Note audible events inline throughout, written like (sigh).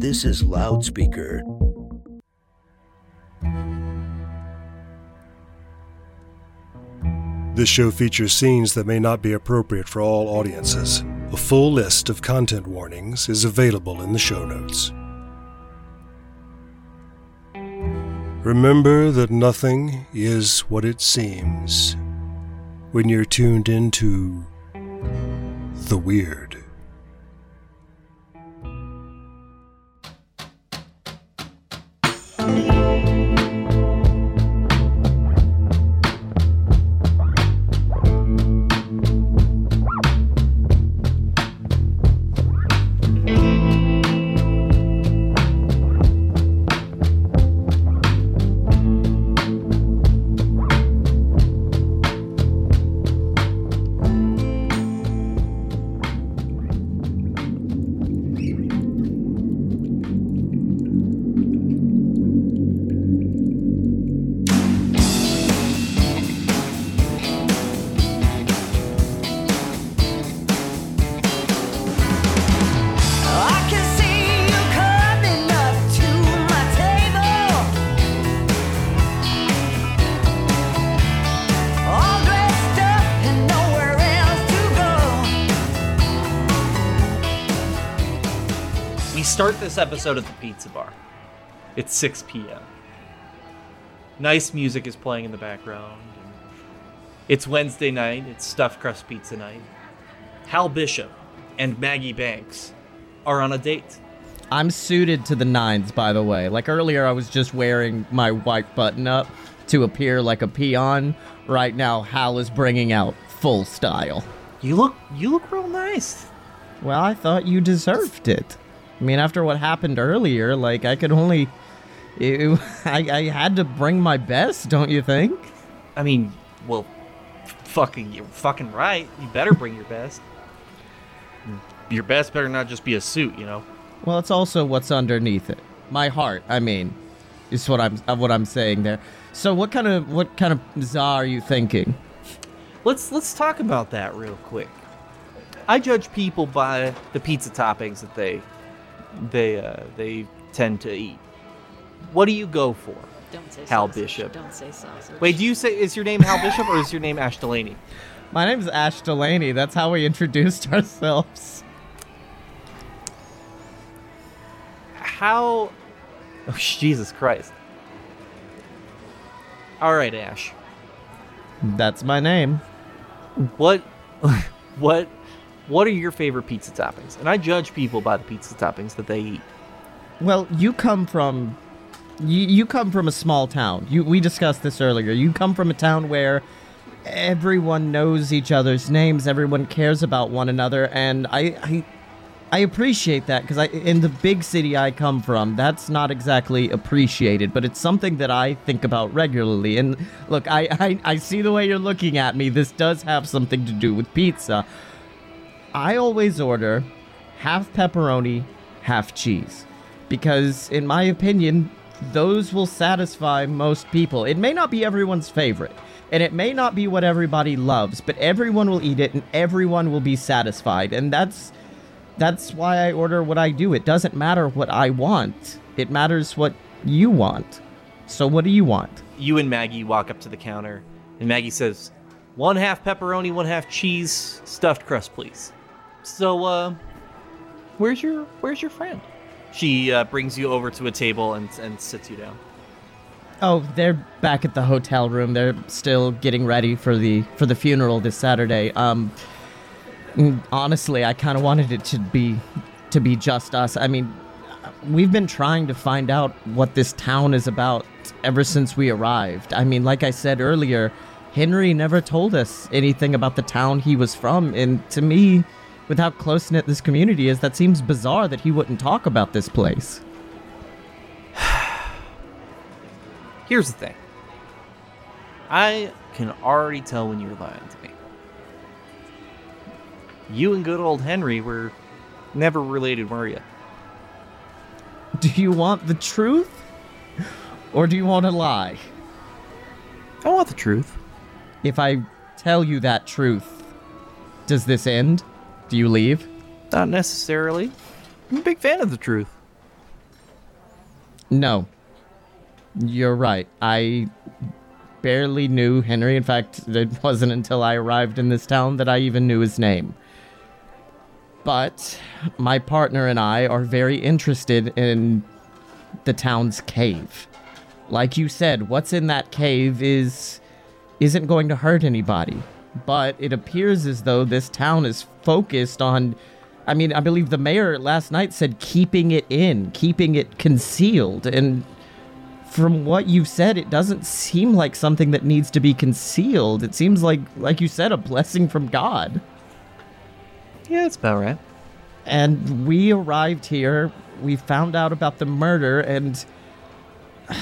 This is Loudspeaker. This show features scenes that may not be appropriate for all audiences. A full list of content warnings is available in the show notes. Remember that nothing is what it seems when you're tuned into the weird. Episode at the pizza bar. It's 6 p.m. Nice music is playing in the background. It's Wednesday night. It's stuffed crust pizza night. Hal Bishop and Maggie Banks are on a date. I'm suited to the nines, by the way. Like earlier, I was just wearing my white button up to appear like a peon. Right now, Hal is bringing out full style. You look you look real nice. Well, I thought you deserved it. I mean, after what happened earlier, like I could only, it, (laughs) I, I had to bring my best, don't you think? I mean, well, fucking you're fucking right. You better bring your best. Your best better not just be a suit, you know. Well, it's also what's underneath it. My heart, I mean, is what I'm what I'm saying there. So, what kind of what kind of za are you thinking? Let's let's talk about that real quick. I judge people by the pizza toppings that they they uh, they tend to eat. What do you go for? Don't say Hal sausage. Bishop. Don't say sausage. Wait, do you say is your name Hal Bishop or is your name Ash Delaney? My name's Ash Delaney. That's how we introduced (laughs) ourselves. How? Oh, Jesus Christ! All right, Ash. That's my name. What (laughs) what what are your favorite pizza toppings? And I judge people by the pizza toppings that they eat. Well, you come from you, you come from a small town. You we discussed this earlier. You come from a town where everyone knows each other's names, everyone cares about one another, and I I, I appreciate that because I in the big city I come from, that's not exactly appreciated, but it's something that I think about regularly. And look, I I, I see the way you're looking at me. This does have something to do with pizza. I always order half pepperoni, half cheese. Because, in my opinion, those will satisfy most people. It may not be everyone's favorite, and it may not be what everybody loves, but everyone will eat it and everyone will be satisfied. And that's that's why I order what I do. It doesn't matter what I want. It matters what you want. So what do you want? You and Maggie walk up to the counter, and Maggie says, "One half pepperoni, one half cheese, stuffed crust, please." So, uh, where's your where's your friend? She uh, brings you over to a table and and sits you down. Oh, they're back at the hotel room. They're still getting ready for the for the funeral this Saturday. Um honestly, I kind of wanted it to be to be just us. I mean, we've been trying to find out what this town is about ever since we arrived. I mean, like I said earlier, Henry never told us anything about the town he was from, and to me, with how close knit this community is, that seems bizarre that he wouldn't talk about this place. (sighs) Here's the thing. I can already tell when you're lying to me. You and good old Henry were never related, were you? Do you want the truth? Or do you want to lie? I want the truth. If I tell you that truth, does this end? Do you leave? Not necessarily. I'm a big fan of the truth. No. You're right. I barely knew Henry. In fact, it (laughs) wasn't until I arrived in this town that I even knew his name. But my partner and I are very interested in the town's cave. Like you said, what's in that cave is isn't going to hurt anybody. But it appears as though this town is focused on I mean, I believe the mayor last night said keeping it in, keeping it concealed and from what you've said, it doesn't seem like something that needs to be concealed. It seems like like you said a blessing from God. Yeah, it's about right. And we arrived here, we found out about the murder, and. (sighs)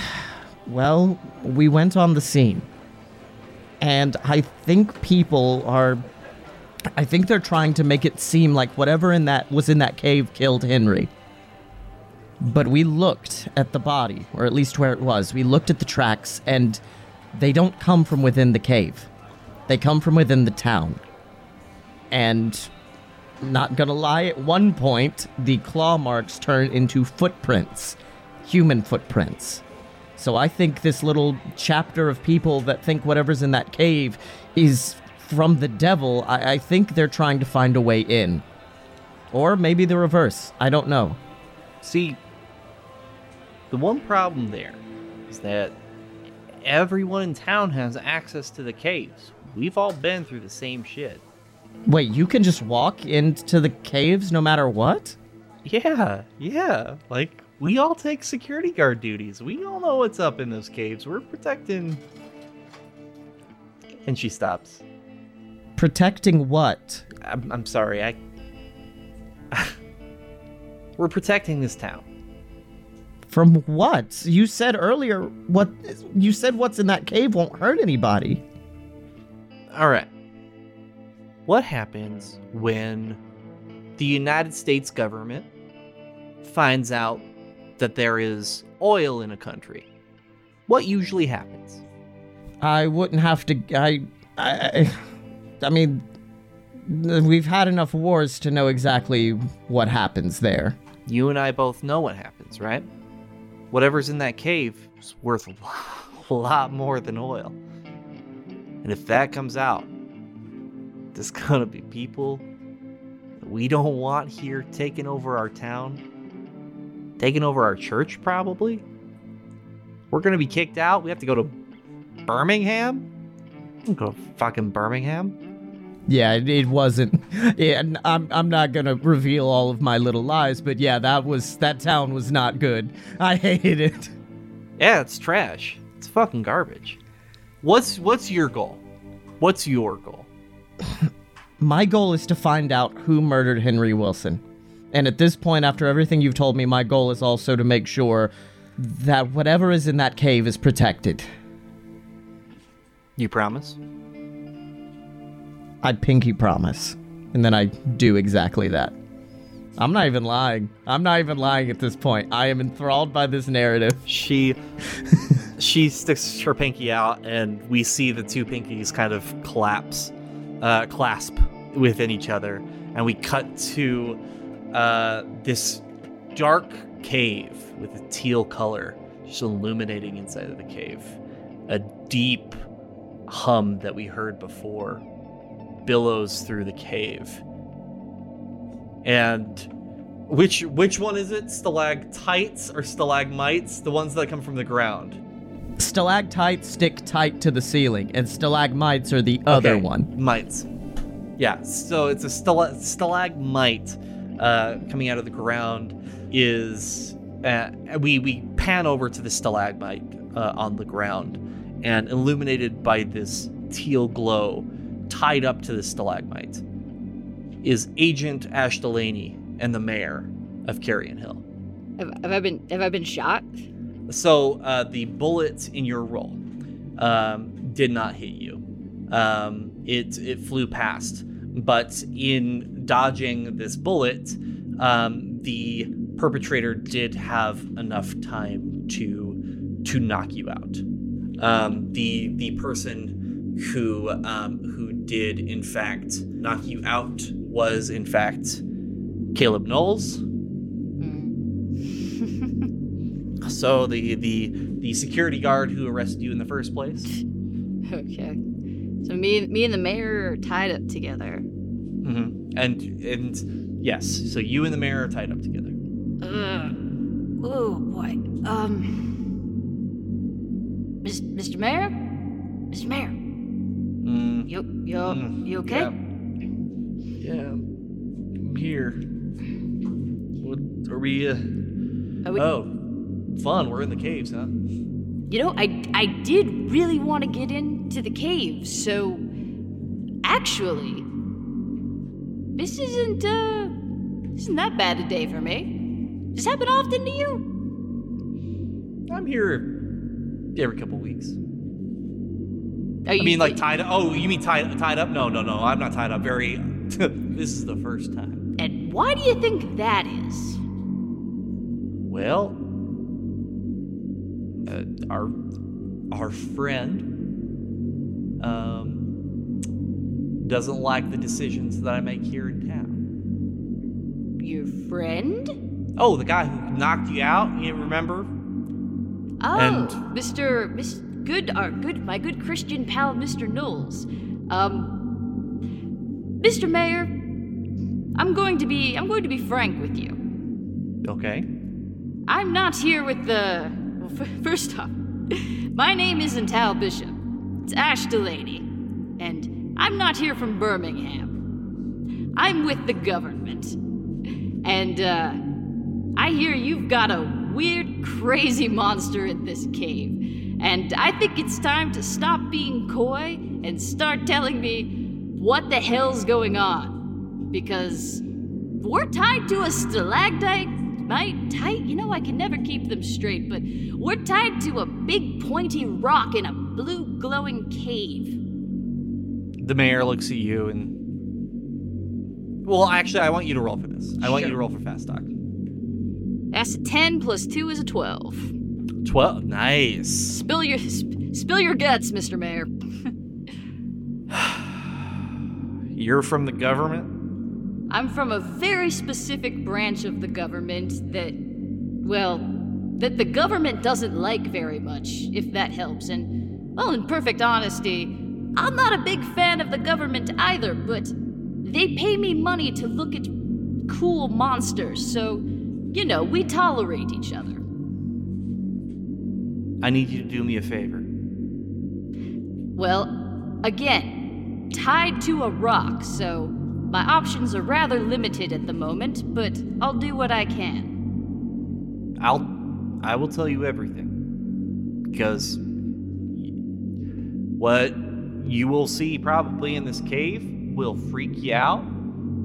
Well, we went on the scene. And I think people are. I think they're trying to make it seem like whatever in that was in that cave killed Henry. But we looked at the body, or at least where it was. We looked at the tracks, and they don't come from within the cave. They come from within the town. And not gonna lie, at one point, the claw marks turn into footprints, human footprints. So I think this little chapter of people that think whatever's in that cave is from the devil, I, I think they're trying to find a way in. Or maybe the reverse. I don't know. See, the one problem there is that everyone in town has access to the caves. We've all been through the same shit. Wait, you can just walk into the caves no matter what? Yeah, yeah. Like, we all take security guard duties. We all know what's up in those caves. We're protecting. And she stops. Protecting what? I'm, I'm sorry, I. (laughs) We're protecting this town. From what? You said earlier what you said what's in that cave won't hurt anybody. All right. What happens when the United States government finds out that there is oil in a country? What usually happens? I wouldn't have to I I I mean we've had enough wars to know exactly what happens there. You and I both know what happens, right? Whatever's in that cave is worth (laughs) a lot, more than oil. And if that comes out, there's gonna be people that we don't want here taking over our town, taking over our church, probably. We're gonna be kicked out. We have to go to Birmingham. Go to fucking Birmingham. Yeah, it, it wasn't. (laughs) Yeah, and I'm I'm not gonna reveal all of my little lies, but yeah, that was that town was not good. I (laughs) hated it. Yeah, it's trash. It's fucking garbage. What's what's your goal? What's your goal? (laughs) My goal is to find out who murdered Henry Wilson. And at this point, after everything you've told me, my goal is also to make sure that whatever is in that cave is protected. You promise? I pinky promise. And then I do exactly that. I'm not even lying. I'm not even lying at this point. I am enthralled by this narrative. She (laughs) she sticks her pinky out, and we see the two pinkies kind of collapse, uh, clasp within each other, and we cut to uh, this dark cave with a teal color, just illuminating inside of the cave. A deep hum that we heard before billows through the cave. And which which one is it? Stalactites or stalagmites? The ones that come from the ground. Stalactites stick tight to the ceiling, and stalagmites are the other Okay, one. Mites. Yeah, so it's a stala- stalagmite uh, coming out of the ground. Is uh, we we pan over to the stalagmite uh, on the ground, and illuminated by this teal glow, tied up to the stalagmite, is Agent Ash Delaney and the mayor of Carrion Hill. Have, have I been have I been shot? So uh, the bullet in your roll um, did not hit you. Um, it it flew past, but in dodging this bullet, um, the perpetrator did have enough time to to knock you out. Um, the the person who um, who did in fact knock you out was in fact Caleb Knowles. So the the the security guard who arrested you in the first place. (laughs) Okay. So me, me and the mayor are tied up together. Hmm And and yes, so you and the mayor are tied up together. Ugh. Oh boy. Um. Mr. Mayor, Mr. Mayor, Mm, you you Mm, you okay? Yeah. Yeah. I'm here. What are we? Uh... Are we- Oh, fun. We're in the caves, huh? You know, I I did really want to get into the cave, so actually, this isn't uh, isn't that bad a day for me. Does this happen often to you? I'm here every couple weeks. Are you I mean, like tied up. Oh, you mean tied tied up? No, no, no. I'm not tied up. Very. (laughs) this is the first time. And why do you think that is? Well, uh, our our friend um doesn't like the decisions that I make here in town. Your friend? Oh, the guy who knocked you out. You remember? Oh, And- Mr. Miss Good, our good, my good Christian pal, Mr. Knowles. Um, Mr. Mayor, I'm going to be, I'm going to be frank with you. Okay. I'm not here with the. Well, f- first off, (laughs) my name isn't Hal Bishop. It's Ash Delaney, and I'm not here from Birmingham. I'm with the government, and uh, I hear you've got a weird, crazy monster in this cave. And I think it's time to stop being coy and start telling me what the hell's going on. Because we're tied to a stalactite, might tight, you know, I can never keep them straight, but we're tied to a big pointy rock in a blue glowing cave. The mayor looks at you and. Well, actually, I want you to roll for this. I want you to roll for fast talk. That's a 10 plus 2 is a 12. Twelve. Nice. Spill your sp- spill your guts, Mr. Mayor. (laughs) You're from the government. I'm from a very specific branch of the government that, well, that the government doesn't like very much, if that helps. And, well, in perfect honesty, I'm not a big fan of the government either, but they pay me money to look at cool monsters, so, you know, we tolerate each other. I need you to do me a favor. Well, again, tied to a rock, so my options are rather limited at the moment, but I'll do what I can. I'll I will tell you everything. Because what you will see probably in this cave will freak you out.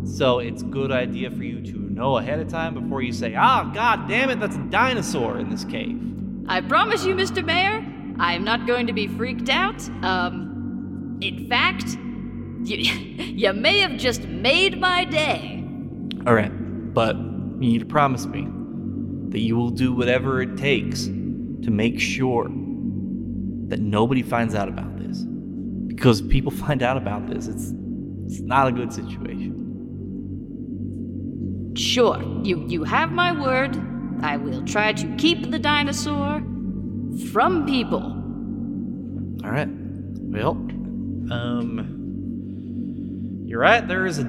So it's a good idea for you to know ahead of time before you say, "Ah, god damn it, that's a dinosaur in this cave." I promise you, Mr. Mayor, I am not going to be freaked out. Um, in fact, you, (laughs) you may have just made my day. All right, but you need to promise me that you will do whatever it takes to make sure that nobody finds out about. Because people (laughs) find out about this, it's it's not a good situation. Sure, you, you have my word. I will try to keep the dinosaur from people. All right. Well, um, you're right. There is a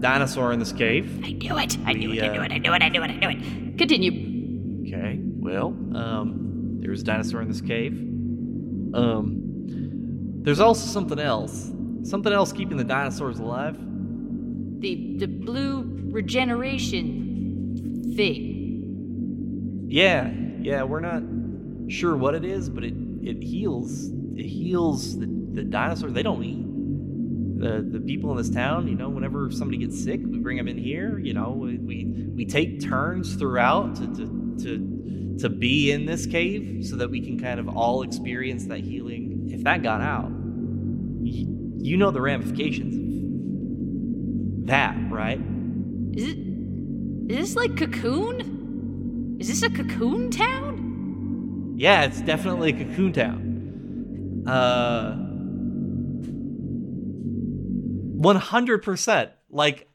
dinosaur in this cave. I knew it. I knew We, it. I knew uh, it. I knew it. I knew it. I knew it. Continue. Okay. Well, um, there's a dinosaur in this cave. Um, there's also something else. Something else keeping the dinosaurs alive. The the blue regeneration thing. Yeah, yeah. We're not sure what it is, but it it heals. It heals the the dinosaurs. They don't eat. The, the people in this town, you know, whenever somebody gets sick, we bring them in here. You know, we we, we take turns throughout to, to to to be in this cave so that we can kind of all experience that healing. If that got out, y- you know the ramifications of that, right? Is it? Is this like Cocoon? Is this a Cocoon town? Yeah, it's definitely a cocoon town. Uh, one hundred percent. Like,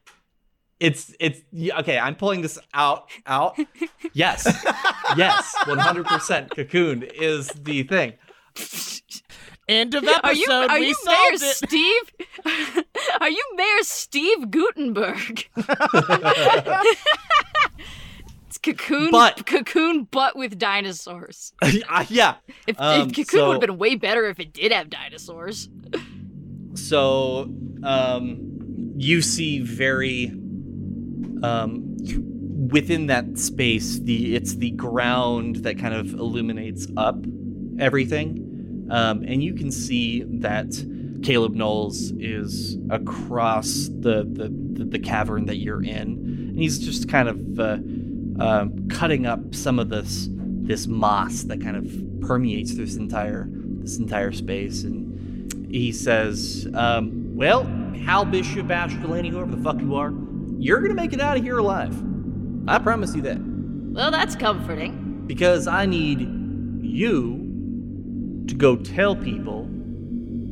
It's it's okay. I'm pulling this out out. Yes, (laughs) yes, 100. percent Cocoon is the thing. End of episode. Are you are you Mayor it. Steve? (laughs) are you Mayor Steve Guttenberg? (laughs) it's cocoon, But- cocoon, but with dinosaurs. (laughs) Uh, yeah. If, Um, if cocoon so- would have been way better if it did have dinosaurs. So, um, you see very, um, within that space, the it's the ground that kind of illuminates up everything, um, and you can see that Caleb Knowles is across the the, the, the cavern that you're in, and he's just kind of uh, um, cutting up some of this this moss that kind of permeates this entire this entire space, and he says, um, "Well, Hal Bishop, Ash Delaney, whoever the fuck you are, you're gonna make it out of here alive. I promise you that, Well, that's comforting. because I need you to go tell people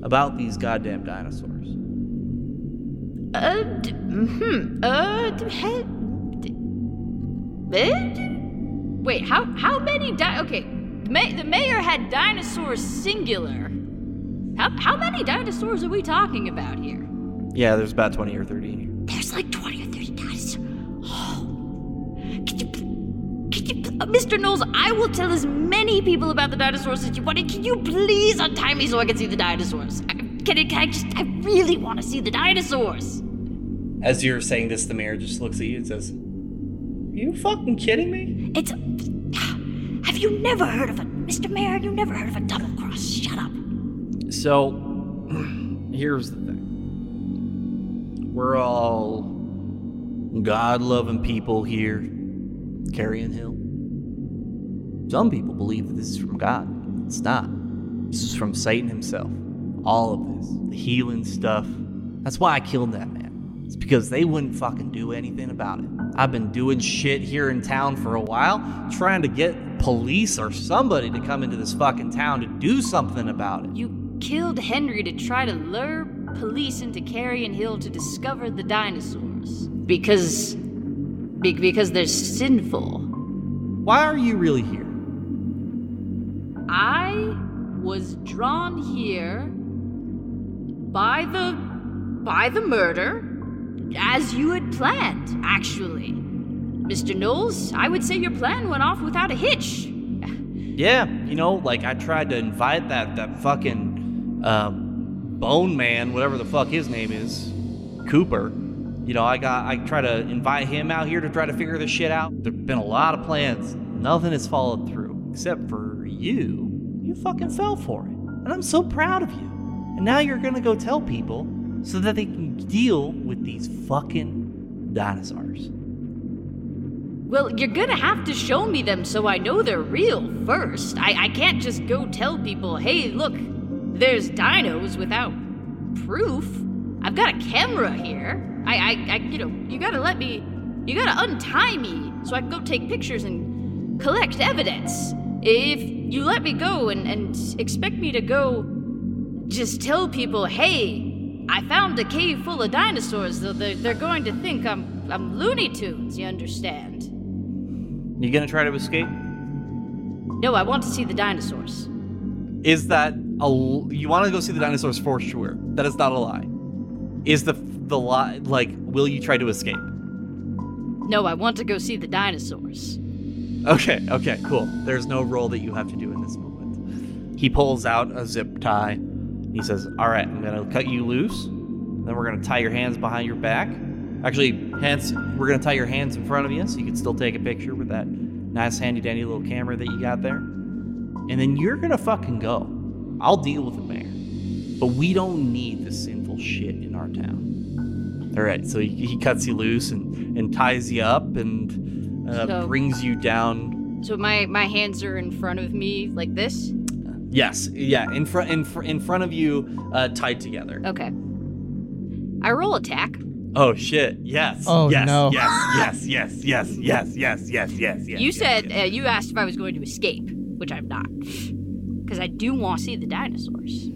about these goddamn dinosaurs? Uh, hmm, uh, eh? wait, how, how many di- okay, the, ma- the mayor had dinosaurs singular. How, how many dinosaurs are we talking about here? Yeah, there's about 20 or 30. There's like 20 or 30 Mr. Knowles? I will tell as many people about the dinosaurs as you want. Can you please untie me so I can see the dinosaurs? I, can, I, can I just? I really want to see the dinosaurs. As you're saying this, the mayor just looks at you and says, Are "You fucking kidding me?" It's. Have you never heard of a Mr. Mayor? You never heard of a double cross? Shut up. So, (clears throat) here's the thing. We're all God loving people here, Carrion Hill. Some people believe that this is from God. It's not. This is from Satan himself. All of this, the healing stuff. That's why I killed that man. It's because they wouldn't fucking do anything about it. I've been doing shit here in town for a while, trying to get police or somebody to come into this fucking town to do something about it. You killed Henry to try to lure police into Carrion Hill to discover the dinosaurs because be- because they're sinful. Why are you really here? I was drawn here by the by the murder as you had planned, actually. Mr. Knowles, I would say your plan went off without a hitch. Yeah, you know, like I tried to invite that that fucking um, Bone Man, whatever the fuck his name is, Cooper. You know, I got I try to invite him out here to try to figure this shit out. There've been a lot of plans. Nothing has followed through except for you. You fucking fell for it, and I'm so proud of you. And now you're gonna go tell people so that they can deal with these fucking dinosaurs. Well, you're gonna have to show me them so I know they're real first. I, I can't just go tell people, hey, look, there's dinos without proof. I've got a camera here. I, I, I you know, you gotta let me, you gotta untie me so I can go take pictures and collect evidence. If you let me go and, and expect me to go just tell people, hey, I found a cave full of dinosaurs, though they're, they're going to think I'm, I'm Looney Tunes, you understand? You gonna try to escape? No, I want to see the dinosaurs. is that a you want to go see the dinosaurs for sure that is not a lie is the the lie like will you try to escape No, I want to go see the dinosaurs. Okay okay cool. There's no roll that you have to do in this moment. He pulls out a zip tie. He says all right i'm gonna cut you loose. Then we're gonna tie your hands behind your back. Actually hands we're gonna tie your hands in front of you so you can still take a picture with that nice handy dandy little camera that you got there. And then you're gonna fucking go. I'll deal with the mayor, but we don't need this sinful shit in our town. All right, so he, he cuts you loose and, and ties you up and uh, So- brings you down. So my, my hands are in front of me like this? Yes, yeah, in front in, fr- in front of you, uh, tied together. Okay. I roll attack. Oh shit! Yes. Oh, yes, no. Yes. (laughs) Yes. Yes. Yes. Yes. Yes. Yes. Yes. Yes. you yes, said, yes. uh, you asked if I was going to escape, which I'm not. Because I do want to see the dinosaurs.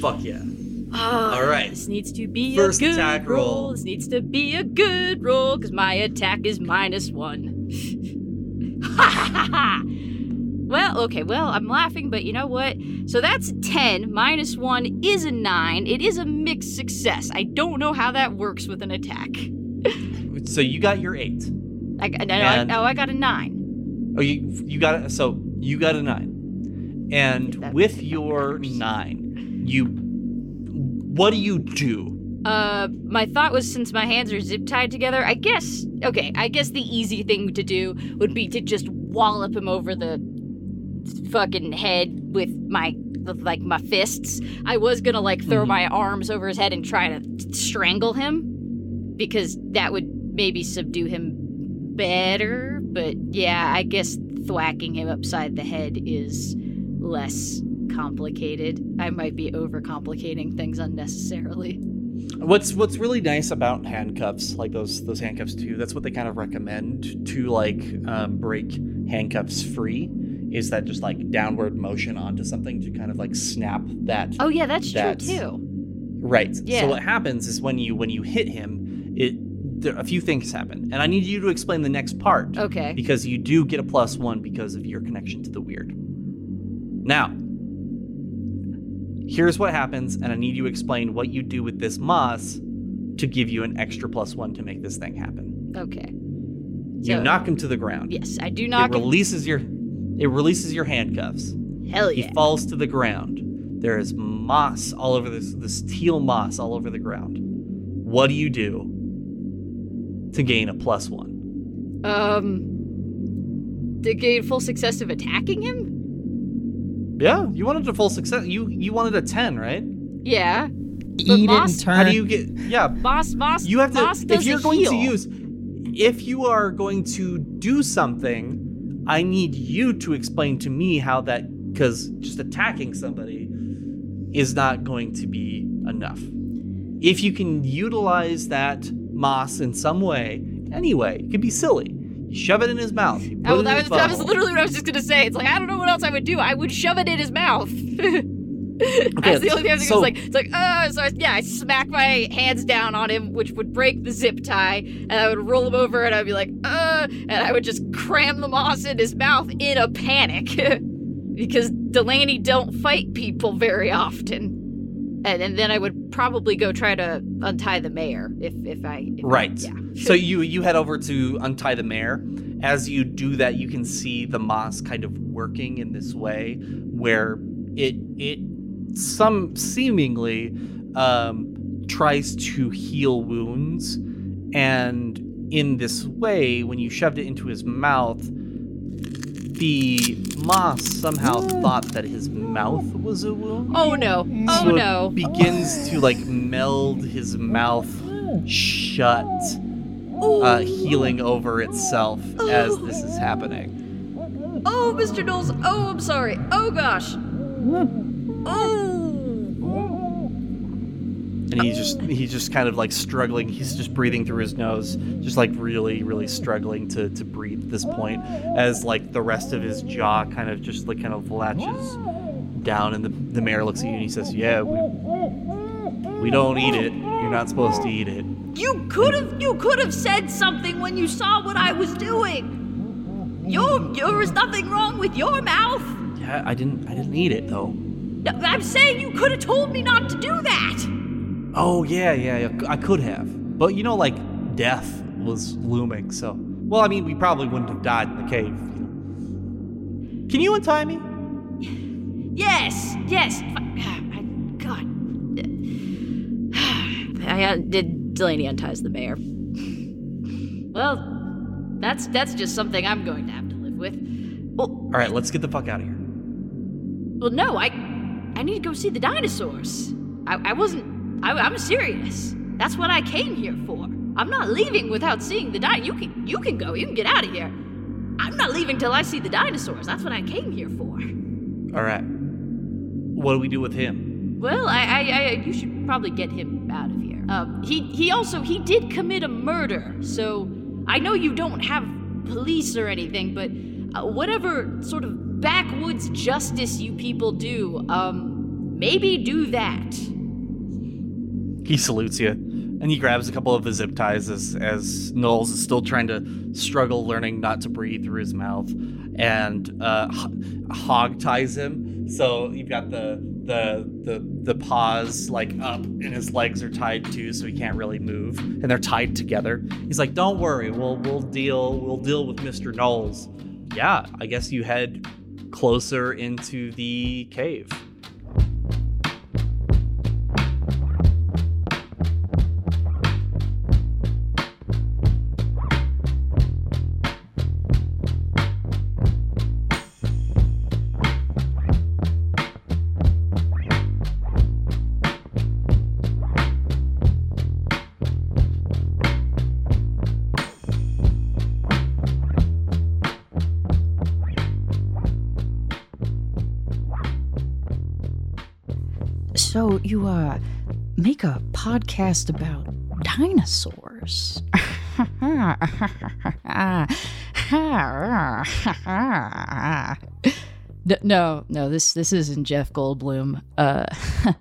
"Fuck yeah." Oh, All right. This needs to be First a good attack roll. This needs to be a good roll because my attack is minus one. Ha ha ha ha! Well, okay, well, I'm laughing, but you know what? So that's 10. Minus 1 is a 9. It is a mixed success. I don't know how that works with an attack. (laughs) So you got your eight. I, I, And- oh, I got a 9. Oh, you you got it. So you got a nine, and with your worse. nine, you what do you do? Uh, my thought was since my hands are zip tied together, I guess. Okay, I guess the easy thing to do would be to just wallop him over the fucking head with my with, like my fists. I was gonna like throw Mhm. my arms over his head and try to strangle him because that would maybe subdue him better. But yeah, I guess thwacking him upside the head is less complicated. I might be overcomplicating things unnecessarily. What's what's really nice about handcuffs, like those those handcuffs too, that's what they kind of recommend to like um, break handcuffs free, is that just like downward motion onto something to kind of like snap that. Oh yeah, that's, That's- true too. Right. Yeah. So what happens is when you when you hit him, it there, a few things happen, and I need you to explain the next part. Okay. because you do get a plus one because of your connection to the weird. Now, here's what happens, and I need you to explain what you do with this moss to give you an extra plus one to make this thing happen. Okay. You So- knock him to the ground. Yes, I do knock it him. releases your it releases your handcuffs. Hell yeah. He falls to the ground. There is moss all over this this teal moss all over the ground. What do you do to gain a plus one? Um. To gain full success of attacking him? Yeah, you wanted a full success. You you wanted a ten, right? Yeah. Eat it Moss- and turn. How do you get? Yeah, Boss, boss. you have to. Boss If you're a going to use, if you are going to do something, I need you to explain to me how that. Because just attacking somebody is not going to be enough. If you can utilize that moss in some way, anyway, it could be silly. Shove it in his mouth. Oh, that was, that was literally what I was just gonna say. It's like I don't know what else I would do. I would shove it in his mouth. (laughs) That's the only thing I was so- like. It's like, uh, so I, yeah, I smack my hands down on him, which would break the zip tie, and I would roll him over, and I'd be like, uh, and I would just cram the moss in his mouth in a panic, (laughs) because Delaney don't fight people very often. And, and then I would probably go try to untie the mayor if if I if I- Right. yeah. So you you head over to untie the mare. As you do that, you can see the moss kind of working in this way, where it it some seemingly um, tries to heal wounds, and in this way, when you shoved it into his mouth, the moss somehow thought that his mouth was a wound. Oh no! Oh So it no! begins to like meld his mouth shut, uh, healing over itself as this is happening. Oh, Mr. Knowles. Oh, I'm sorry. Oh gosh. Oh. And he's just he's just kind of like struggling. He's just breathing through his nose, just like really, really struggling to, to breathe at this point, as like the rest of his jaw kind of just like kind of latches down and the, the mayor looks at you and he says, Yeah, we we don't eat it. You're not supposed to eat it. You could have you could have said something when you saw what I was doing. Your there was nothing wrong with your mouth. Yeah, I didn't I didn't eat it though. No, I'm saying you could have told me not to do that. Oh yeah, yeah, yeah. I could have, but you know, like death was looming. So, well, I mean, we probably wouldn't have died in the cave. You know. Can you untie me? (sighs) Yes, yes. (sighs) God. (sighs) I uh, did. Delaney unties the mayor. Well, that's that's just something I'm going to have to live with. Well, All right, let's get the fuck out of here. well, no. I I need to go see the dinosaurs. I, I wasn't. I, I'm serious. That's what I came here for. I'm not leaving without seeing the di. You can you can go. You can get out of here. I'm not leaving till I see the dinosaurs. That's what I came here for. All right. What do we do with him? Well, I, I, I you should probably get him out of here. Um, he, he also he did commit a murder. So I know you don't have police or anything, but uh, whatever sort of backwoods justice you people do, um, maybe do that. He salutes you, and he grabs a couple of the zip ties as as Knowles is still trying to struggle, learning not to breathe through his mouth, and uh, hog ties him. So you've got the the the the paws like up, and his legs are tied too, so he can't really move, and they're tied together. He's like, "Don't worry, we'll we'll deal we'll deal with Mister Knowles." Yeah, I guess you head closer into the cave. Make a podcast about dinosaurs. (laughs) No, no, this this isn't Jeff Goldblum. Uh,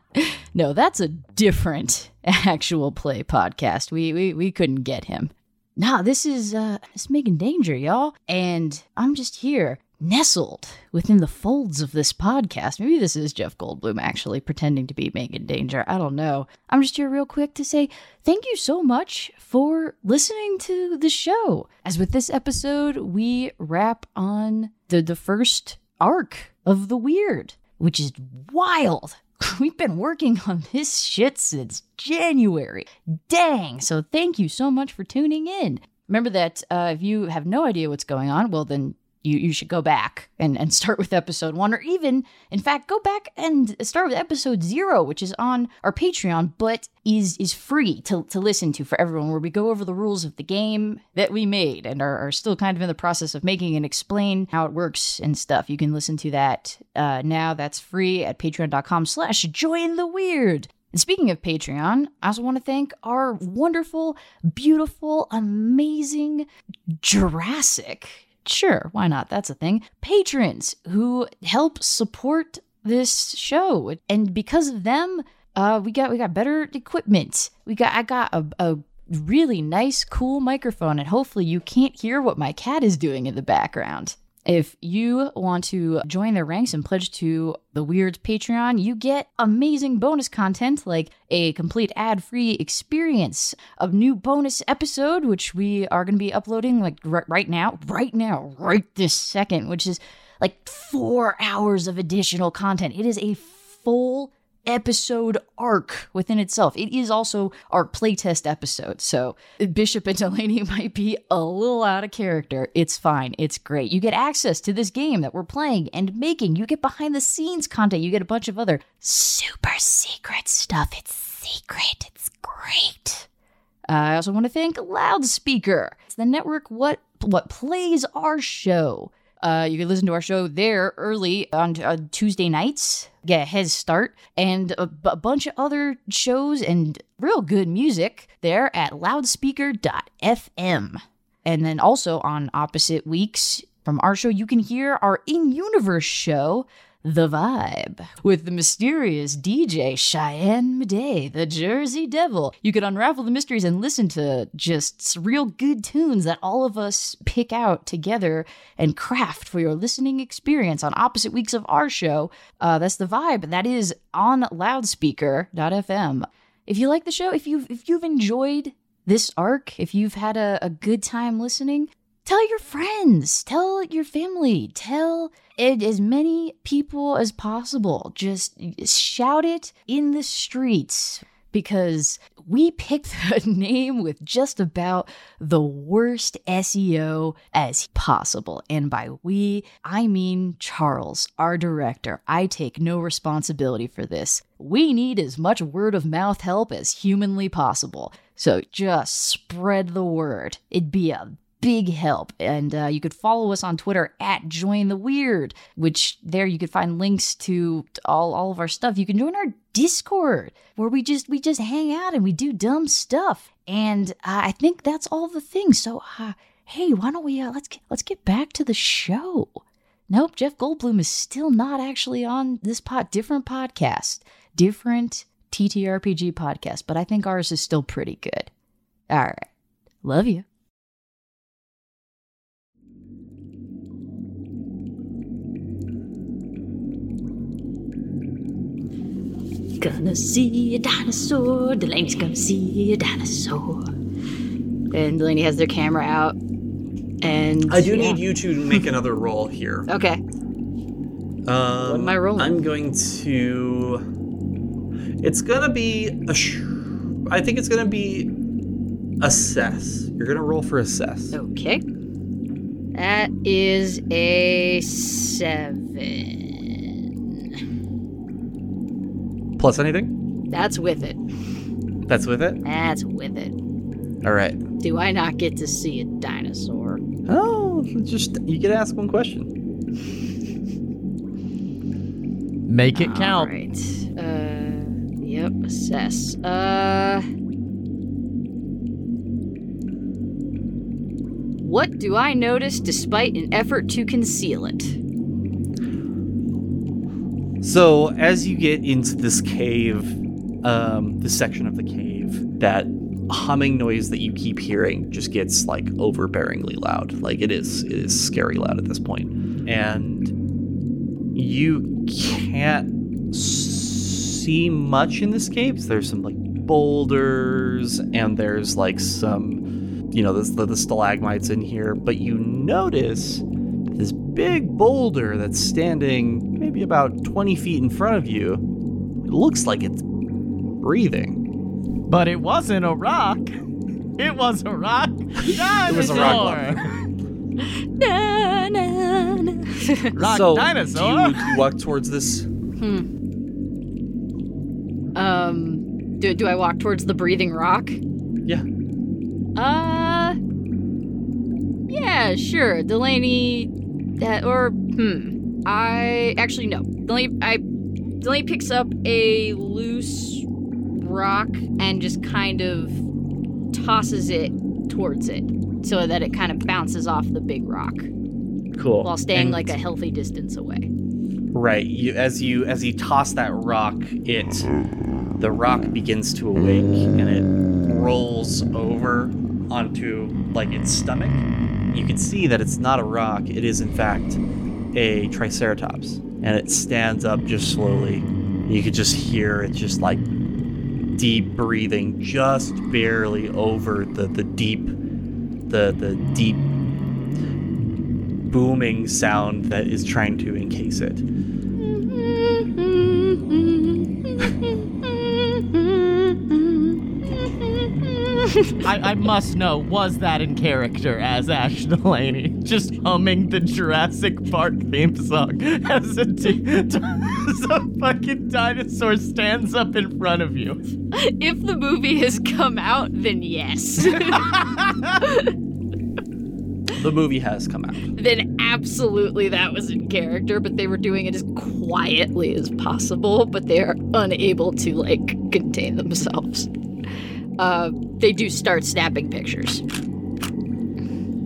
(laughs) no, that's a different actual play podcast. We we we couldn't get him. Nah, this is uh, it's Megan Danger, y'all, and I'm just here nestled within the folds of this podcast. Maybe this is Jeff Goldblum actually pretending to be Megan Danger. I don't know. I'm just here real quick to say thank you so much for listening to the show. As with this episode, we wrap on the the first arc of the weird, which is wild. (laughs) We've been working on this shit since January. Dang. So thank you so much for tuning in. Remember that uh, if you have no idea what's going on, well, then you, you should go back and, and start with episode one, or even, in fact, go back and start with episode zero, which is on our Patreon, but is is free to, to listen to for everyone, where we go over the rules of the game that we made and are, are still kind of in the process of making and explain how it works and stuff. You can listen to that uh, now. That's free at patreon.com slash join the weird. And speaking of Patreon, I also want to thank our wonderful, beautiful, amazing Jurassic. Sure, why not? That's a thing. Patrons who help support this show. And because of them, uh, we got we got better equipment. We got I got a, a really nice, cool microphone, and hopefully you can't hear what my cat is doing in the background. If you want to join their ranks and pledge to the Weird Patreon, you get amazing bonus content like a complete ad free experience, a new bonus episode, which we are going to be uploading like r- right now, right now, right this second, which is like four hours of additional content. It is a full episode arc within itself. It is also our playtest episode. So Bishop and (laughs) Delaney might be a little out of character. It's fine. It's great. You get access to this game that we're playing and making. You get behind the scenes content. You get a bunch of other super secret stuff. It's secret. It's great. I also want to thank Loudspeaker. It's the network what what plays our show. Uh, you can listen to our show there early on uh, Tuesday nights, get a head start, and a, b- a bunch of other shows and real good music there at loudspeaker.fm. And then also on opposite weeks from our show, you can hear our in universe show, The Vibe, with the mysterious DJ Cheyenne Midday, the Jersey Devil. You could unravel the mysteries and listen to just real good tunes that all of us pick out together and craft for your listening experience on opposite weeks of our show. Uh, that's The Vibe. That is on loudspeaker.fm. If you like the show, if you've if you've enjoyed this arc, if you've had a, a good time listening, tell your friends, tell your family, tell as many people as possible. Just shout it in the streets because we picked (laughs) a name with just about the worst SEO as possible. And by we, I mean Charles, our director. I take no responsibility for this. We need as much word of mouth help as humanly possible. So just spread the word. It'd be a big help. And uh, you could follow us on Twitter at Join the Weird, which there you could find links to all, all of our stuff. You can join our Discord where we just we just hang out and we do dumb stuff. And uh, I think that's all the things. So uh, hey, why don't we uh, let's get, let's get back to the show. Nope, Jeff Goldblum is still not actually on this pod. Different podcast, different TTRPG podcast, but I think ours is still pretty good. All right. Love you. Gonna see a dinosaur. Delaney's gonna see a dinosaur. And Delaney has their camera out. And I do yeah. need you to make another roll here. (laughs) Okay. Um, What am I rolling? I'm going to. It's gonna be a. Sh- I think it's gonna be assess. You're gonna roll for assess. Okay. That is a seven. Plus anything? That's with it. That's with it. That's with it. All right. Do I not get to see a dinosaur? Oh, just you get to ask one question. Make it count. All right. Uh, yep. Assess. Uh. What do I notice despite an effort to conceal it? So as you get into this cave, um, this section of the cave, that humming noise that you keep hearing just gets like overbearingly loud. Like it is, it is scary loud at this point, and you can't see much in this cave. There's some like boulders, and there's like some, you know, the, the stalagmites in here, but you notice this big boulder that's standing maybe about 20 feet in front of you. It looks like it's breathing. But it wasn't a rock. It was a rock. (laughs) Dinosaur. was a rock Na, na, na. (laughs) Rock so, dinosaur. Do you, do you walk towards this? Hmm. Um, do, do I walk towards the breathing rock? Yeah. Uh, yeah, sure. Delaney, that or hmm. I actually no. Delaney, I Delaney picks up a loose rock and just kind of tosses it towards it, so that it kind of bounces off the big rock Cool. while staying And- like a healthy distance away. Right. You, as you as you toss that rock, it the rock begins to awake and it rolls over onto like its stomach. You can see that it's not a rock. It is in fact a triceratops, and it stands up just slowly. You could just hear it just like deep breathing, just barely over the the deep the the deep booming sound that is trying to encase it. (laughs) (laughs) I, I must know, was that in character as Ash Delaney? Just humming the Jurassic Park theme song as a, d- (laughs) as a fucking dinosaur stands up in front of you. If the movie has come out, then yes. (laughs) The movie has come out. then absolutely that was in character, but they were doing it as quietly as possible, but they are unable to like contain themselves. Uh, they do start snapping pictures.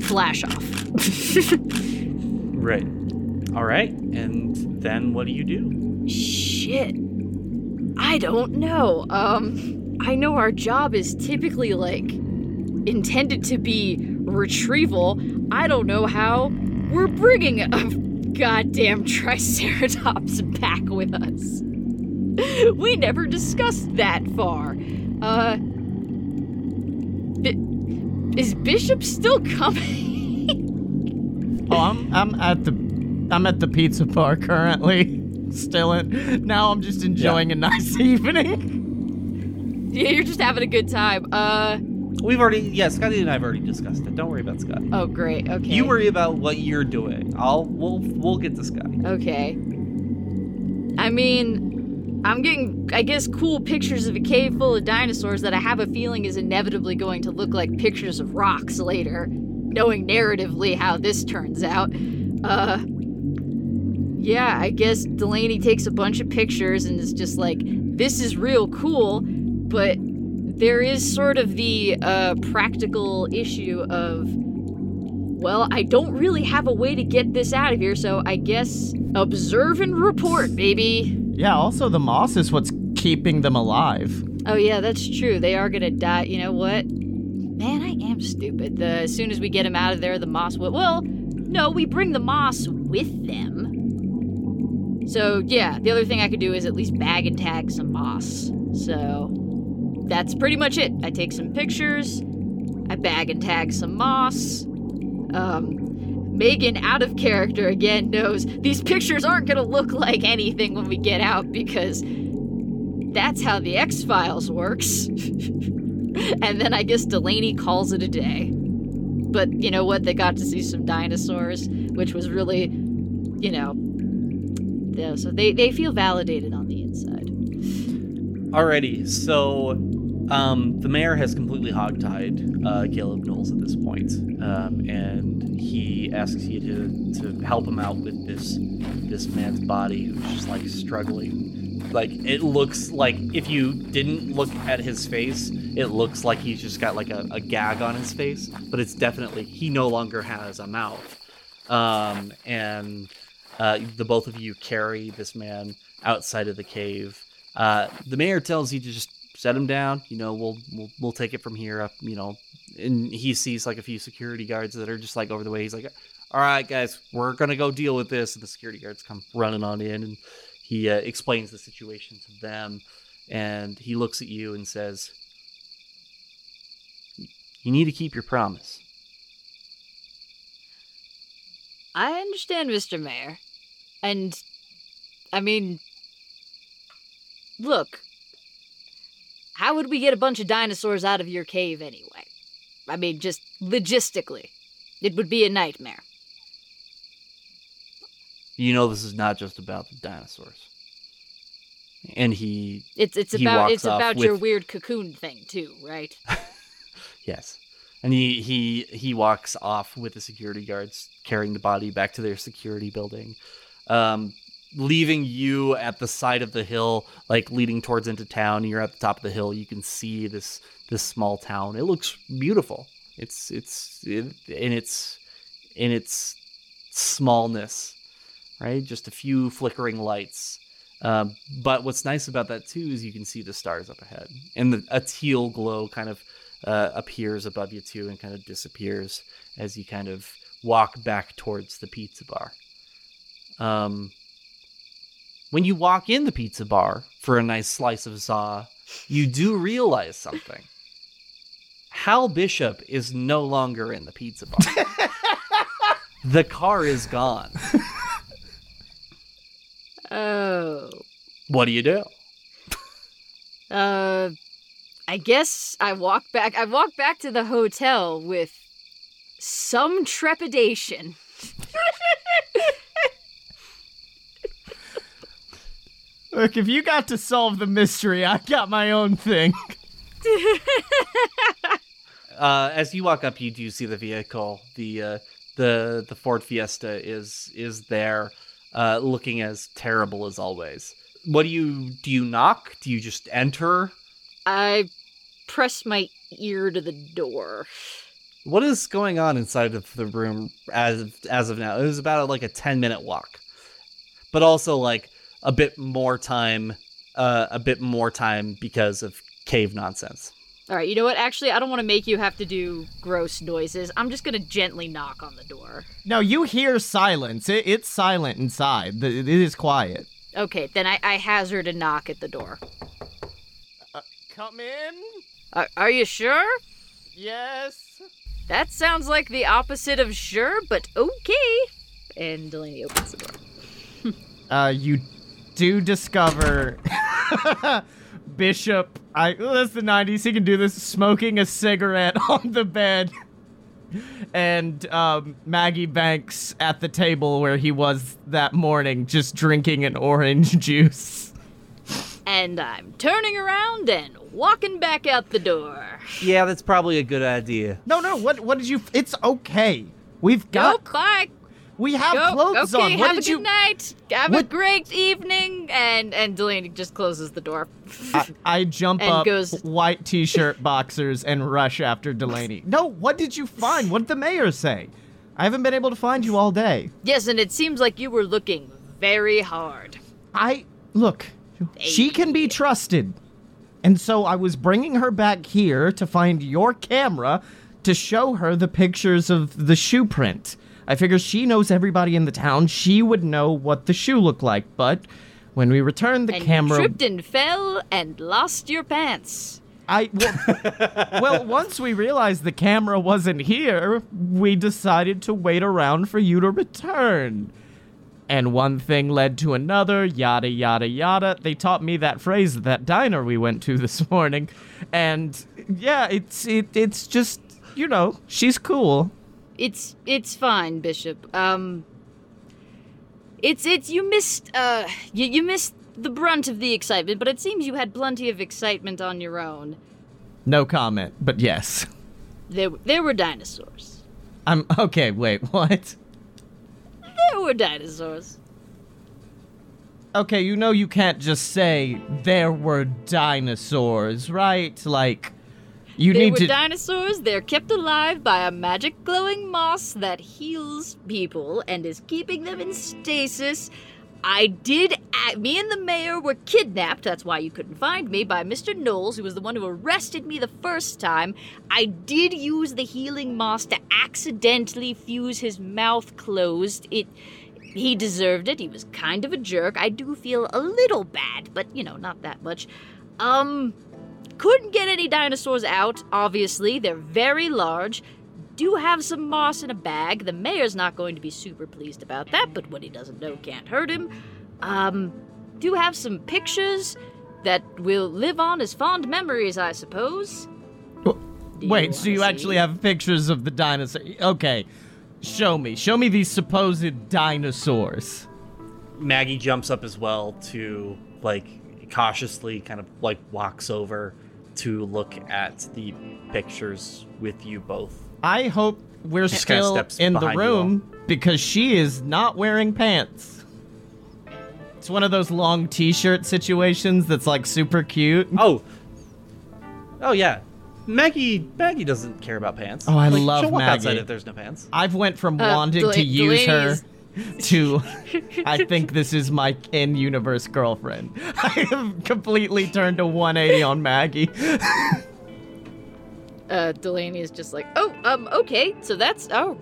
Flash off. Right. All right. And then what do you do? Shit. I don't know. Um, I know our job is typically like intended to be retrieval. I don't know how we're bringing a goddamn Triceratops back with us. (laughs) We never discussed that far. Uh, is Bishop still coming? Oh, I'm I'm at the I'm at the pizza bar currently. (laughs) Still in. Now I'm just enjoying a nice (laughs) evening. yeah, you're just having a good time. Uh, We've already, yeah, Scotty and I have already discussed it. Don't worry about Scotty. oh great. Okay. You worry about what you're doing. I'll, we'll, we'll get to Scotty. Okay. I mean, I'm getting, I guess, cool pictures of a cave full of dinosaurs that I have a feeling is inevitably going to look like pictures of rocks later, knowing narratively how this turns out. Uh, yeah, I guess Delaney takes a bunch of pictures and is just like, this is real cool, but there is sort of the uh, practical issue of well, I don't really have a way to get this out of here, so I guess observe and report, baby. Yeah. Also, the moss is what's keeping them alive. Oh yeah, that's true. They are gonna die. You know what? Man, I am stupid. The as soon as we get them out of there, the moss will. Well, no, we bring the moss with them. So yeah, the other thing I could do is at least bag and tag some moss. So that's pretty much it. I take some pictures. I bag and tag some moss. Um, Megan, out of character again, knows these pictures aren't gonna look like anything when we get out because that's how the X Files works. (laughs) and then I guess Delaney calls it a day. But you know what? They got to see some dinosaurs, which was really, you know, so they, they feel validated on the inside. Alrighty, so um, the mayor has completely hogtied uh, Caleb Knowles at this point, um, and he asks you to, to help him out with this this man's body who's just like struggling. Like it looks like if you didn't look at his face, it looks like he's just got like a, a gag on his face, but it's definitely he no longer has a mouth. Um, and uh, the both of you carry this man outside of the cave. Uh, the mayor tells you to just set him down. You know, we'll we'll we'll take it from here. Up, you know, and he sees like a few security guards that are just like over the way. He's like, "All right, guys, we're gonna go deal with this." And the security guards come running on in, and he uh, explains the situation to them. And he looks at you and says, "You need to keep your promise." I understand, Mr. Mayor. And, I mean, look, how would we get a bunch of dinosaurs out of your cave anyway? I mean, just logistically. It would be a nightmare. You know, this is not just about the dinosaurs. And he It's it's He about it's about your weird cocoon thing too, right? (laughs) Yes. And he, he he walks off with the security guards carrying the body back to their security building. Um, leaving you at the side of the hill, like leading towards into town. You're at the top of the hill. You can see this this small town. It looks beautiful. It's it's it, in its in its smallness, right? Just a few flickering lights. Um, but what's nice about that too is you can see the stars up ahead, and the, a teal glow kind of uh, appears above you too, and kind of disappears as you kind of walk back towards the pizza bar. Um, when you walk in the pizza bar for a nice slice of za, you do realize something. Hal Bishop is no longer in the pizza bar. (laughs) the car is gone. Oh. What do you do? Uh I guess I walk back I walk back to the hotel with some trepidation. (laughs) Look, if you got to solve the mystery, I got my own thing. (laughs) Uh, as you walk up, you do see the vehicle. The uh, the the Ford Fiesta is is there, uh, looking as terrible as always. What do you do? You knock? Do you just enter? I press my ear to the door. What is going on inside of the room as of, as of now? It was about like a ten minute walk, but also like a bit more time, uh, a bit more time because of cave nonsense. All right, you know what? Actually, I don't want to make you have to do gross noises. I'm just going to gently knock on the door. No, you hear silence. It, it's silent inside. It is quiet. Okay, then I, I hazard a knock at the door. Come in. Are, are you sure? Yes. That sounds like the opposite of sure, but okay. And Delaney opens the door. Uh, you do discover (laughs) Bishop. I well, that's the '90s. He can do this. Smoking a cigarette (laughs) on the bed, and um, Maggie Banks at the table where he was that morning, just drinking an orange (laughs) juice. And I'm turning around and walking back out the door. Yeah, that's probably a good idea. No, no. What? What did you? It's okay. We've got. Go, bye. We have Go. clothes okay, on. What have did a you? good night. Have a What- great evening. And and Delaney just closes the door. I, I jump up, goes- white t-shirt, (laughs) boxers, and rush after Delaney. (laughs) No, what did you find? What did the mayor say? I haven't been able to find you all day. yes, and it seems like you were looking very hard. I look. She can be trusted. And so I was bringing her back here to find your camera to show her the pictures of the shoe print. I figure she knows everybody in the town. She would know what the shoe looked like. But when we returned the and camera, you tripped and fell and lost your pants. I well, (laughs) well, once we realized the camera wasn't here, we decided to wait around for you to return. And one thing led to another, yada yada yada. They taught me that phrase at that diner we went to (laughs) this morning. And yeah, it's it, it's just, you know, she's cool. It's it's fine, Bishop. Um It's it's you missed uh you, you missed the brunt of the excitement, but it seems you had plenty of excitement on your own. No comment, but yes. There there were dinosaurs. I'm okay, wait, what? There were dinosaurs. Okay, you know you can't just say there were dinosaurs, right? Like you They need were to dinosaurs. They're kept alive by a magic glowing moss that heals people and is keeping them in stasis. I did. me and the mayor were kidnapped. That's why you couldn't find me by Mr. Knowles, who was the one who arrested me the first time. I did use the healing moss to accidentally fuse his mouth closed. It. He deserved it. He was kind of a jerk. I do feel a little bad, but you know, not that much. Um, couldn't get any dinosaurs out, obviously. They're very large. Do have some moss in a bag. The mayor's not going to be super pleased about that, but what he doesn't know can't hurt him. Um, do have some pictures that will live on as fond memories, I suppose. Do Wait, so you wanna actually have pictures of the dinosaur? Okay, show me. Show me these supposed dinosaurs. Maggie jumps up as well to like cautiously kind of like walks over to look at the pictures with you both. I hope we're Just kinda still in the room because she is not wearing pants. It's one of those long T-shirt situations that's like super cute. Oh. Oh yeah. Maggie Maggie doesn't care about pants. Oh, I Like, love she'll walk outside if there's no pants. I've went from Uh, wanting Dela- to use her Delaney's- to (laughs) I think this is my in-universe girlfriend. (laughs) I have completely turned to 180 on Maggie. (laughs) Uh, Delaney is just like, oh, um, okay, so that's oh,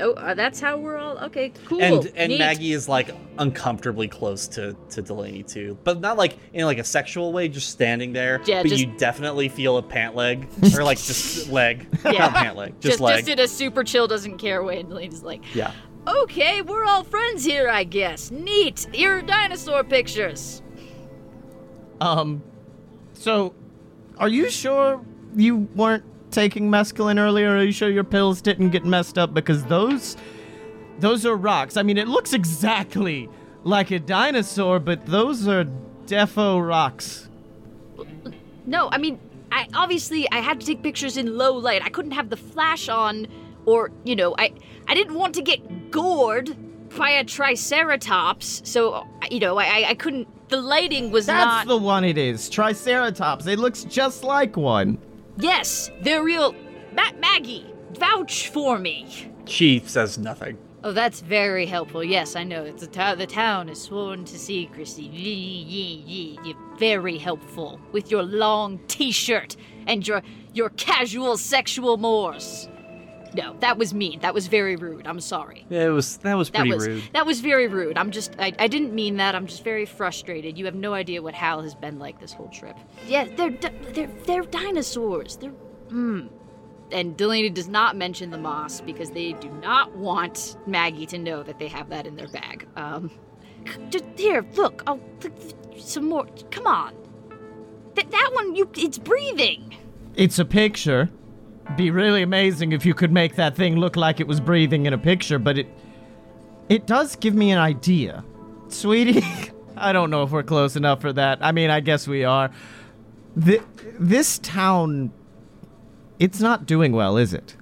oh, uh, that's how we're all okay, cool. and and neat. Maggie is like uncomfortably close to to Delaney too, but not like in like a sexual way, just standing there. Yeah, but just- you definitely feel a pant leg or like just leg, Yeah. not pant leg, just, just, leg. just in a super chill, doesn't care way. And Delaney's like, yeah. Okay, we're all friends here, I guess. Neat. Here are dinosaur pictures. Um, so, are you sure you weren't taking mescaline earlier? Are you sure your pills didn't get messed up? Because those, those are rocks. I mean, it looks exactly like a dinosaur, but those are defo rocks. No, I mean, I obviously I had to take pictures in low light. I couldn't have the flash on, or you know, I I didn't want to get gored by a triceratops. So you know, I I, I couldn't. The lighting was That's not. the one it is. Triceratops. It looks just like one. Yes, they're real. Ma- Maggie, vouch for me. She says nothing. Oh, that's very helpful. Yes, I know. It's the, to- the town is sworn to secrecy. Yee, yee, yee. You're very helpful with your long T-shirt and your your casual sexual mores. No, that was mean. That was very rude. I'm sorry. Yeah, it was that was That pretty was rude. that was very rude. I'm just I, I didn't mean that. I'm just very frustrated. You have no idea what Hal has been like this whole trip. Yeah, they're di- they're they're dinosaurs. They're hmm. And Delaney does not mention the moss because they do not want Maggie to know that they have that in their bag. Um, just here, look. Oh, th- th- some more. Come on. Th- that one, you, it's breathing. It's a picture. Be really amazing if you could make that thing look like it was breathing in a picture, but it it does give me an idea. Sweetie, (laughs) I don't know if we're close enough for that. I mean, I guess we are. Th- this town it's not doing well, is it?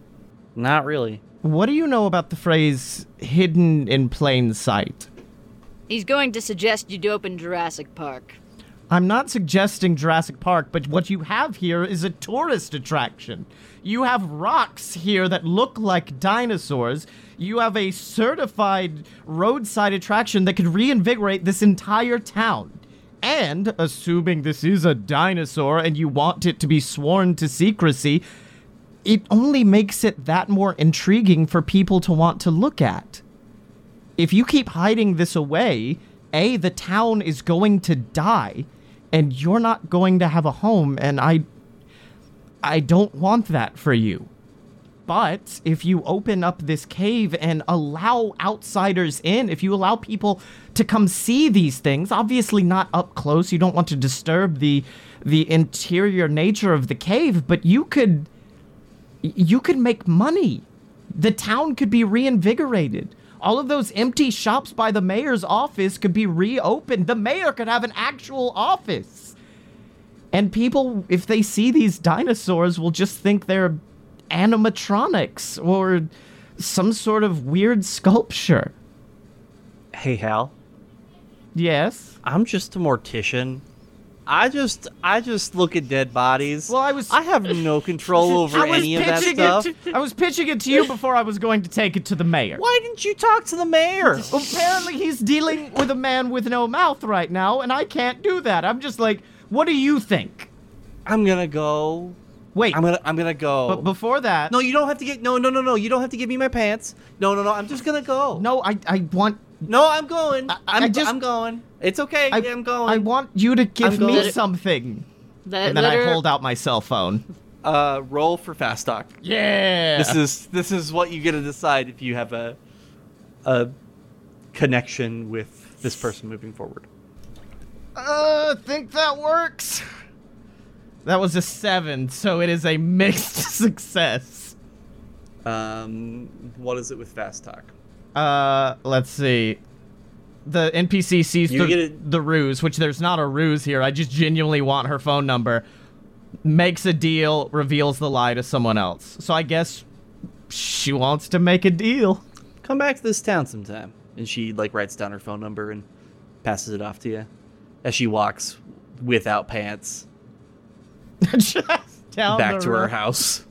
Not really. What do you know about the phrase hidden in plain sight? He's going to suggest you do open Jurassic Park. I'm not suggesting Jurassic Park, but what you have here is a tourist attraction. You have rocks here that look like dinosaurs. You have a certified roadside attraction that could reinvigorate this entire town. And assuming this is a dinosaur and you want it to be sworn to secrecy, it only makes it that more intriguing for people to want to look at. If you keep hiding this away, A, the town is going to die, and you're not going to have a home, and I. I don't want that for you. But if you open up this cave and allow outsiders in, if you allow people to come see these things, obviously not up close, you don't want to disturb the the interior nature of the cave, but you could you could make money. The town could be reinvigorated. All of those empty shops by the mayor's office could be reopened. The mayor could have an actual office. And people, if they see these dinosaurs, will just think they're animatronics or some sort of weird sculpture. Hey, Hal. Yes. I'm just a mortician. I just I just look at dead bodies. Well, I was- I have no (laughs) control over any of that stuff. To, I was pitching it to you before I was going to take it to the mayor. Why didn't you talk to the mayor? (laughs) Apparently, he's dealing with a man with no mouth right now, and I can't do that. I'm just like, what do you think? I'm gonna go. Wait, I'm gonna I'm gonna go. but before that, no, you don't have to get no no no no. You don't have to give me my pants. No no no. I'm just gonna go. no, I, I want, no, I'm going. I- I'm I just- I'm going. It's okay. I, I'm going. I want you to give me something. Let, And then let I hold out my cell phone. uh roll for fast talk. Yeah. This is this is what you get to decide if you have a a connection with this person moving forward. Uh, think that works. That was a seven, so it is a (laughs) mixed (laughs) success. Um, what is it with fast talk? Uh, let's see. The NPC sees You the, the ruse, which there's not a ruse here. I just genuinely want her phone number. Makes a deal, reveals the lie to someone else. So I guess she wants to make a deal. Come back to this town sometime. And she like writes down her phone number and passes it off to you as she walks without pants (laughs) just down back to her house.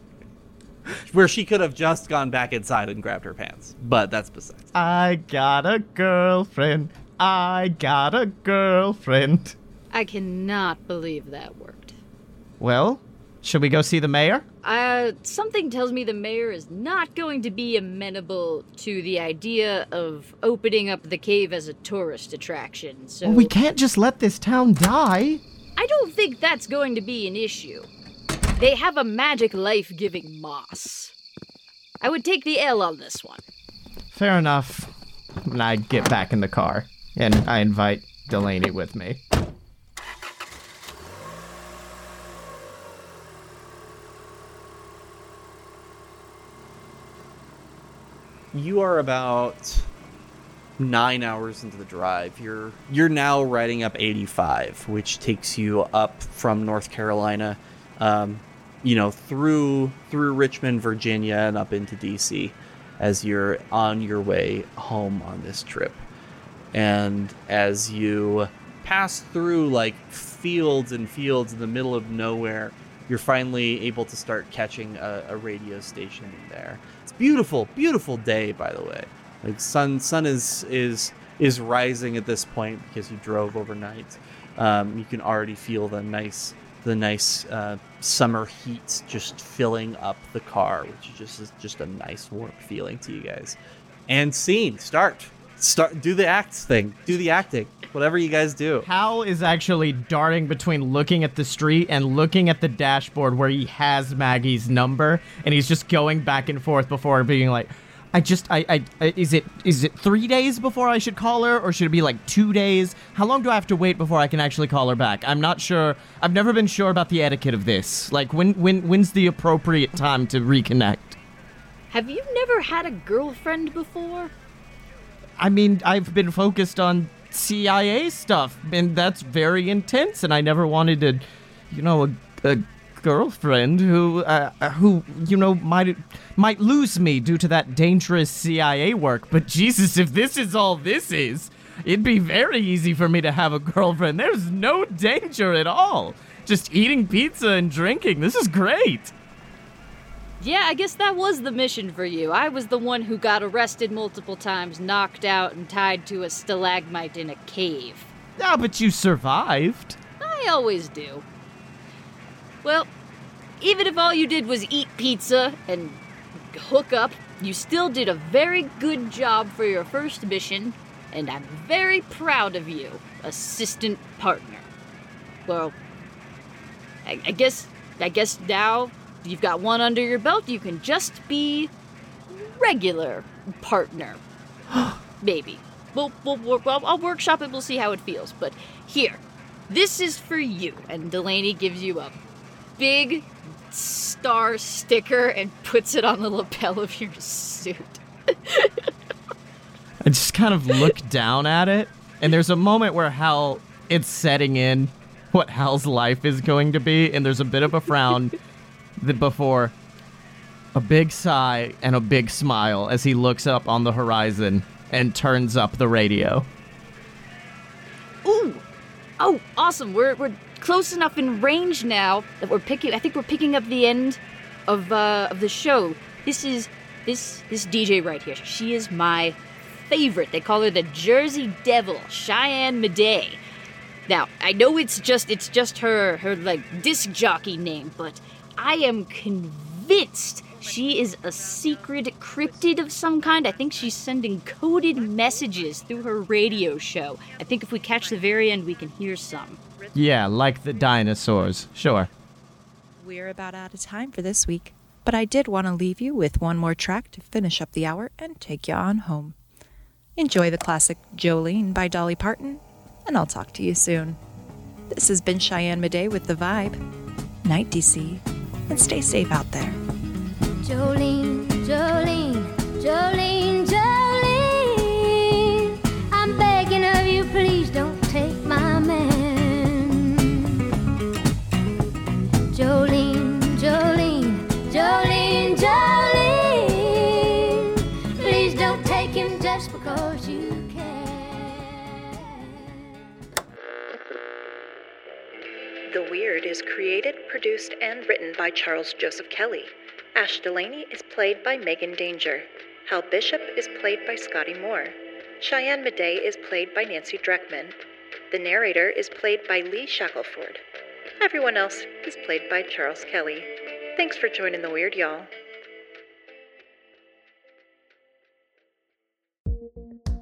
(laughs) Where she could have just gone back inside and grabbed her pants. But that's besides. I got a girlfriend. I got a girlfriend. I cannot believe that worked. Well, should we go see the mayor? Uh, something tells me the mayor is not going to be amenable to the idea of opening up the cave as a tourist attraction. So Well, we can't just let this town die. I don't think that's going to be an issue. They have a magic life giving moss. I would take the L on this one. Fair enough. And I get back in the car, and I invite Delaney with me. You are about nine hours into the drive. You're you're now riding up 85, which takes you up from North Carolina, um, you know, through through Richmond, Virginia, and up into DC, as you're on your way home on this trip. And as you pass through like fields and fields in the middle of nowhere, you're finally able to start catching a, a radio station there. It's beautiful, beautiful day, by the way. Like sun, sun is is is rising at this point because you drove overnight. Um, you can already feel the nice the nice uh, summer heat just filling up the car, which is just is just a nice warm feeling to you guys. And scene start start do the act thing, do the acting, whatever you guys do. Hal is actually darting between looking at the street and looking at the dashboard where he has Maggie's number, and he's just going back and forth before being like, "I just, I, I, I is it, is it three days before I should call her, or should it be like two days? How long do I have to wait before I can actually call her back? I'm not sure. I've never been sure about the etiquette of this. Like, when, when, when's the appropriate time to reconnect? Have you never had a girlfriend before? I mean, I've been focused on CIA stuff, and that's very intense. And I never wanted to, you know, a, a girlfriend who, uh, who, you know, might might lose me due to that dangerous CIA work. But Jesus, if this is all this is, it'd be very easy for me to have a girlfriend. There's no danger at all. Just eating pizza and drinking. This is great. Yeah, I guess that was the mission for you. I was the one who got arrested multiple times, knocked out, and tied to a stalagmite in a cave. Yeah, but you survived. I always do. Well, even if all you did was eat pizza and hook up, you still did a very good job for your first mission, and I'm very proud of you, assistant partner. Well, I, I guess I guess now you've got one under your belt, you can just be regular partner. (gasps) Maybe. We'll, we'll, we'll, I'll I'll workshop it, we'll see how it feels. But here, this is for you. And Delaney gives you a big star sticker and puts it on the lapel of your suit. I just kind of look down at it, and there's a moment where Hal, it's setting in what Hal's life is going to be, and there's a bit of a frown before a big sigh and a big smile as he looks up on the horizon and turns up the radio. Ooh! Oh, awesome. We're, we're close enough in range now that we're picking. I think we're picking up the end of uh, of the show. This is this this DJ right here. She is my favorite. They call her the Jersey Devil, Cheyenne Midday. Now I know it's just it's just her her like disc jockey name, but I am convinced she is a secret cryptid of some kind. I think she's sending coded messages through her radio show. I think if we catch the very end, we can hear some. Yeah, like the dinosaurs. Sure. We're about out of time for this week, but I did want to leave you with one more track to finish up the hour and take you on home. Enjoy the classic Jolene by Dolly Parton, and I'll talk to you soon. This has been Cheyenne Midday with The Vibe. Night, DC, and stay safe out there. Jolene, Jolene, Jolene, Jolene. Is created, produced, and written by Charles Joseph Kelly. Ash Delaney is played by Megan Danger. Hal Bishop is played by Scotty Moore. Cheyenne Midday is played by Nancy Dreckman. The narrator is played by Lee Shackelford. Everyone else is played by Charles Kelly. Thanks for joining The Weird, y'all.